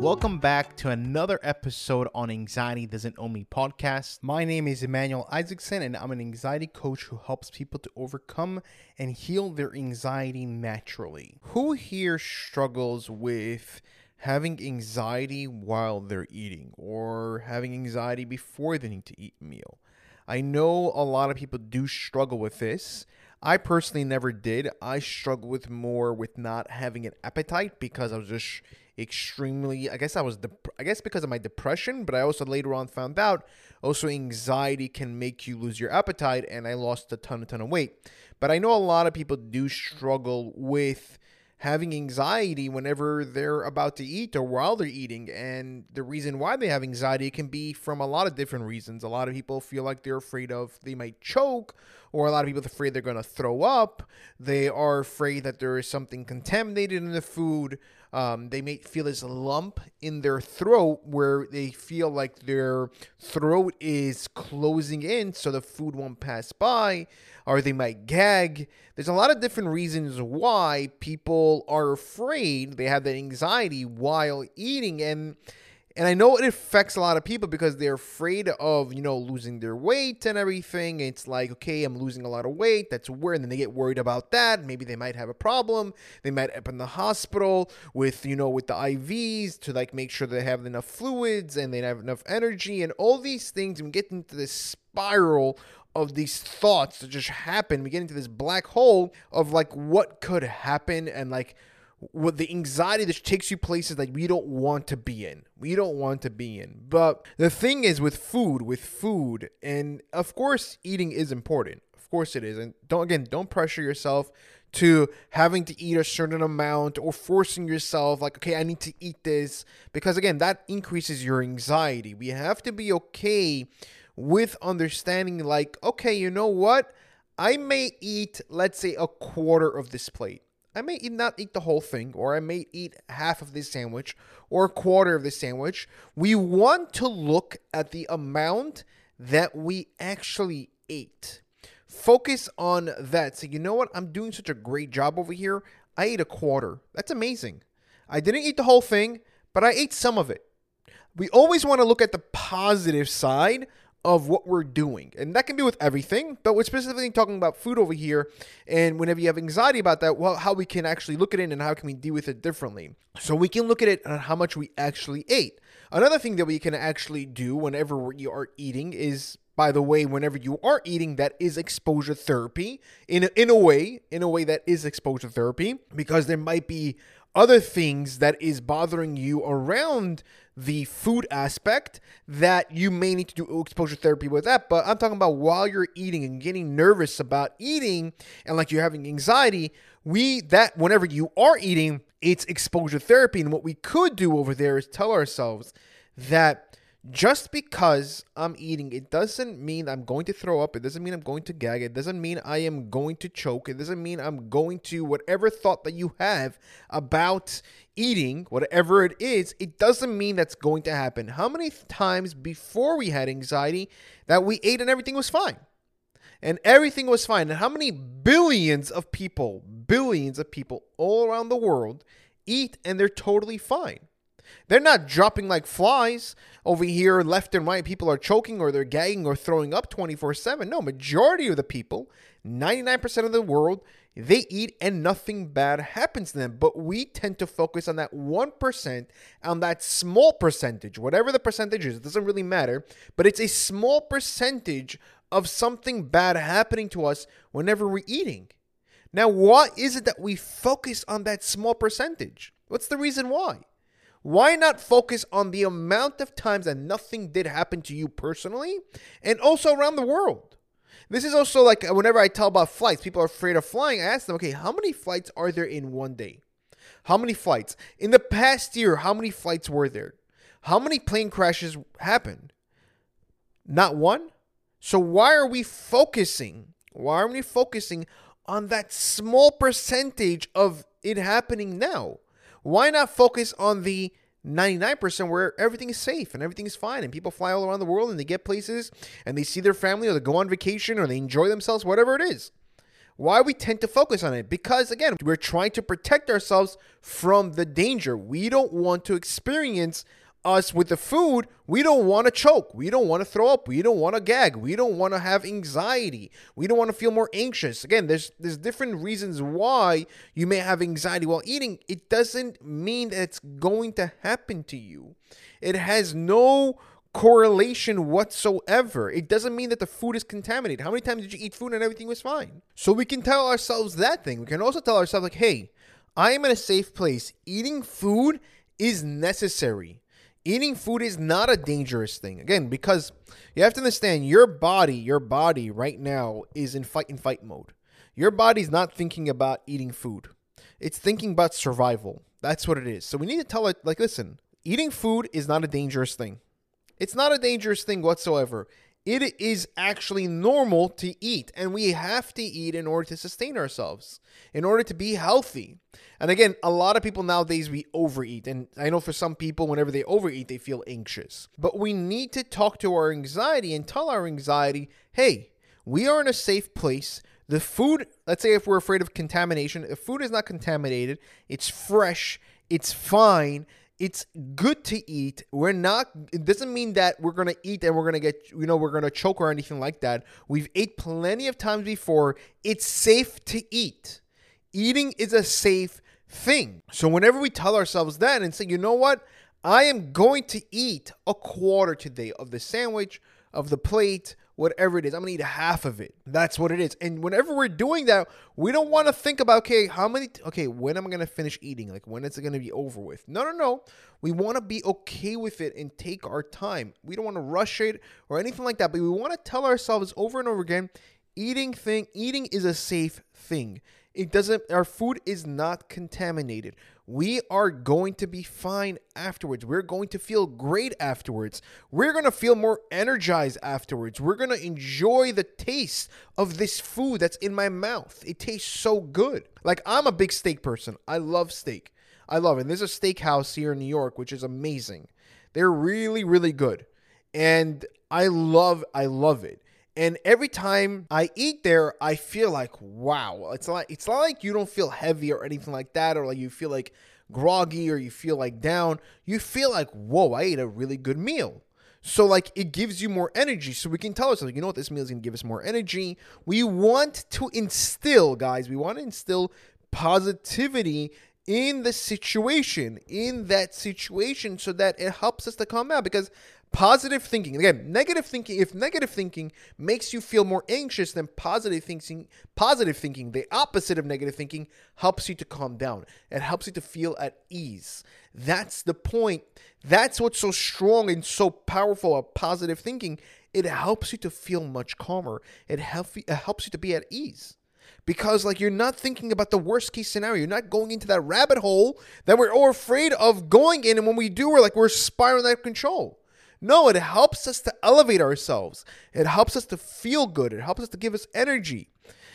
Welcome back to another episode on Anxiety Doesn't Own Me podcast. My name is Emmanuel Isaacson, and I'm an anxiety coach who helps people to overcome and heal their anxiety naturally. Who here struggles with having anxiety while they're eating or having anxiety before they need to eat a meal? I know a lot of people do struggle with this. I personally never did. I struggle with more with not having an appetite because I was just extremely i guess i was dep- i guess because of my depression but i also later on found out also anxiety can make you lose your appetite and i lost a ton a ton of weight but i know a lot of people do struggle with having anxiety whenever they're about to eat or while they're eating. And the reason why they have anxiety can be from a lot of different reasons. A lot of people feel like they're afraid of they might choke, or a lot of people are afraid they're going to throw up. They are afraid that there is something contaminated in the food. Um, they may feel this lump in their throat where they feel like their throat is closing in so the food won't pass by, or they might gag. There's a lot of different reasons why people are afraid, they have that anxiety while eating. And and I know it affects a lot of people because they're afraid of, you know, losing their weight and everything. It's like, okay, I'm losing a lot of weight. That's weird. And then they get worried about that. Maybe they might have a problem. They might end up in the hospital with, you know, with the IVs to like make sure they have enough fluids and they have enough energy and all these things. And we get into this spiral of these thoughts that just happen. We get into this black hole of like what could happen and like with the anxiety that takes you places that we don't want to be in. We don't want to be in. But the thing is with food, with food, and of course eating is important. Of course it is. And don't again, don't pressure yourself to having to eat a certain amount or forcing yourself like okay, I need to eat this because again, that increases your anxiety. We have to be okay with understanding like okay, you know what? I may eat let's say a quarter of this plate I may not eat the whole thing, or I may eat half of this sandwich, or a quarter of this sandwich. We want to look at the amount that we actually ate. Focus on that. So, you know what? I'm doing such a great job over here. I ate a quarter. That's amazing. I didn't eat the whole thing, but I ate some of it. We always want to look at the positive side of what we're doing. And that can be with everything, but we're specifically talking about food over here. And whenever you have anxiety about that, well, how we can actually look at it and how can we deal with it differently. So we can look at it on how much we actually ate. Another thing that we can actually do whenever you are eating is by the way, whenever you are eating, that is exposure therapy. In a, in a way, in a way that is exposure therapy, because there might be other things that is bothering you around the food aspect that you may need to do exposure therapy with that. But I'm talking about while you're eating and getting nervous about eating and like you're having anxiety, we that whenever you are eating, it's exposure therapy. And what we could do over there is tell ourselves that just because I'm eating, it doesn't mean I'm going to throw up. It doesn't mean I'm going to gag. It doesn't mean I am going to choke. It doesn't mean I'm going to whatever thought that you have about eating, whatever it is, it doesn't mean that's going to happen. How many times before we had anxiety that we ate and everything was fine? And everything was fine. And how many billions of people, billions of people all around the world eat and they're totally fine? They're not dropping like flies over here left and right. People are choking or they're gagging or throwing up 24 7. No, majority of the people, 99% of the world, they eat and nothing bad happens to them. But we tend to focus on that 1%, on that small percentage, whatever the percentage is, it doesn't really matter, but it's a small percentage of something bad happening to us whenever we're eating. Now, why is it that we focus on that small percentage? What's the reason why? Why not focus on the amount of times that nothing did happen to you personally and also around the world? This is also like uh, whenever I tell about flights, people are afraid of flying. I ask them, okay, how many flights are there in one day? How many flights? In the past year, how many flights were there? How many plane crashes happened? Not one? So why are we focusing? Why are we focusing on that small percentage of it happening now? Why not focus on the 99% where everything is safe and everything is fine and people fly all around the world and they get places and they see their family or they go on vacation or they enjoy themselves, whatever it is. Why we tend to focus on it? Because again, we're trying to protect ourselves from the danger. We don't want to experience us with the food, we don't want to choke. We don't want to throw up. We don't want to gag. We don't want to have anxiety. We don't want to feel more anxious. Again, there's there's different reasons why you may have anxiety while eating. It doesn't mean that it's going to happen to you. It has no correlation whatsoever. It doesn't mean that the food is contaminated. How many times did you eat food and everything was fine? So we can tell ourselves that thing. We can also tell ourselves like, "Hey, I am in a safe place. Eating food is necessary." Eating food is not a dangerous thing. Again, because you have to understand your body, your body right now is in fight and fight mode. Your body's not thinking about eating food. It's thinking about survival. That's what it is. So we need to tell it like listen, eating food is not a dangerous thing. It's not a dangerous thing whatsoever. It is actually normal to eat, and we have to eat in order to sustain ourselves, in order to be healthy. And again, a lot of people nowadays we overeat, and I know for some people, whenever they overeat, they feel anxious. But we need to talk to our anxiety and tell our anxiety, hey, we are in a safe place. The food, let's say if we're afraid of contamination, the food is not contaminated, it's fresh, it's fine, it's good to eat. We're not. It doesn't mean that we're gonna eat and we're gonna get you know we're gonna choke or anything like that. We've ate plenty of times before. It's safe to eat. Eating is a safe thing. So whenever we tell ourselves that and say, you know what, I am going to eat a quarter today of the sandwich of the plate whatever it is. I'm gonna eat half of it. That's what it is. And whenever we're doing that, we don't want to think about okay, how many? Okay, when am I gonna finish eating? Like when is it gonna be over with? No, no, no. We want to be okay with it and take our time. We don't want to rush it or anything like that. But we want to tell ourselves over and over again, eating thing, eating is a safe thing. It doesn't. Our food is not contaminated we are going to be fine afterwards. We're going to feel great afterwards. We're going to feel more energized afterwards. We're going to enjoy the taste of this food that's in my mouth. It tastes so good. Like, I'm a big steak person. I love steak. I love it. And there's a steakhouse here in New York, which is amazing. They're really, really good. And I love, I love it. And every time I eat there, I feel like, wow. It's like it's not like you don't feel heavy or anything like that, or like you feel like groggy or you feel like down. You feel like, whoa, I ate a really good meal. So like it gives you more energy. So we can tell ourselves, you know what, this meal is gonna give us more energy. We want to instill, guys, we want to instill positivity in the situation, in that situation, so that it helps us to calm out. Because Positive thinking. Again, negative thinking, if negative thinking makes you feel more anxious than positive thinking, positive thinking, the opposite of negative thinking, helps you to calm down. It helps you to feel at ease. That's the point. That's what's so strong and so powerful of positive thinking. It helps you to feel much calmer. It, help, it helps you to be at ease because like you're not thinking about the worst case scenario. You're not going into that rabbit hole that we're all afraid of going in, and when we do, we're like we're spiraling out of control. No, it helps us to elevate ourselves. It helps us to feel good. It helps us to give us energy.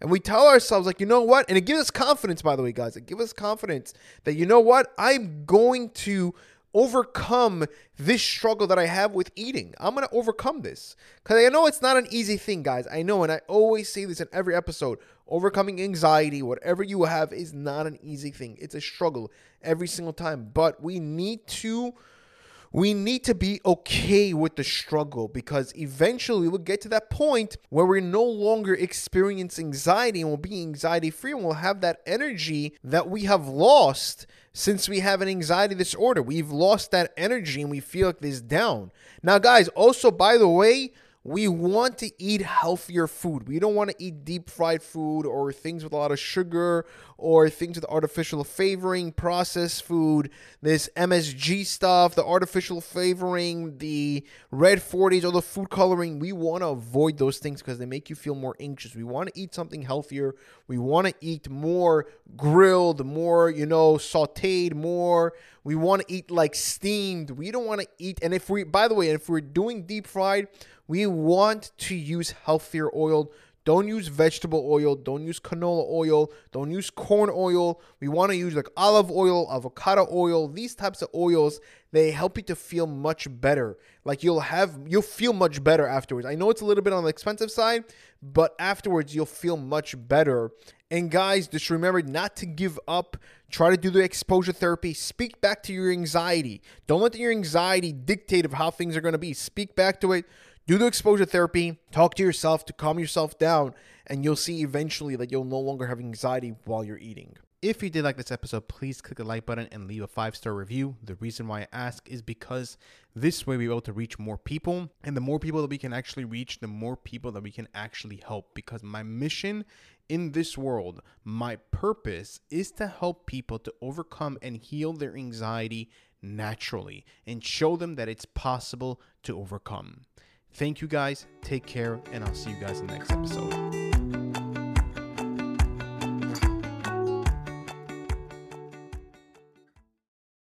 And we tell ourselves, like, you know what? And it gives us confidence, by the way, guys. It gives us confidence that, you know what? I'm going to overcome this struggle that I have with eating. I'm going to overcome this. Because I know it's not an easy thing, guys. I know, and I always say this in every episode overcoming anxiety, whatever you have, is not an easy thing. It's a struggle every single time. But we need to we need to be okay with the struggle because eventually we'll get to that point where we're no longer experiencing anxiety and we'll be anxiety free and we'll have that energy that we have lost since we have an anxiety disorder. We've lost that energy and we feel like this down. Now, guys, also, by the way, we want to eat healthier food. We don't want to eat deep fried food or things with a lot of sugar or things with artificial flavoring, processed food, this MSG stuff, the artificial flavoring, the red 40s, or the food coloring. We want to avoid those things because they make you feel more anxious. We want to eat something healthier. We want to eat more grilled, more, you know, sauteed, more. We want to eat like steamed. We don't want to eat. And if we, by the way, if we're doing deep fried, we want to use healthier oil. Don't use vegetable oil. Don't use canola oil. Don't use corn oil. We want to use like olive oil, avocado oil, these types of oils. They help you to feel much better. Like you'll have, you'll feel much better afterwards. I know it's a little bit on the expensive side, but afterwards you'll feel much better. And guys, just remember not to give up. Try to do the exposure therapy. Speak back to your anxiety. Don't let your anxiety dictate of how things are going to be. Speak back to it do the exposure therapy, talk to yourself to calm yourself down, and you'll see eventually that you'll no longer have anxiety while you're eating. If you did like this episode, please click the like button and leave a five star review. The reason why I ask is because this way we're able to reach more people. And the more people that we can actually reach, the more people that we can actually help. Because my mission in this world, my purpose is to help people to overcome and heal their anxiety naturally and show them that it's possible to overcome. Thank you guys. Take care, and I'll see you guys in the next episode.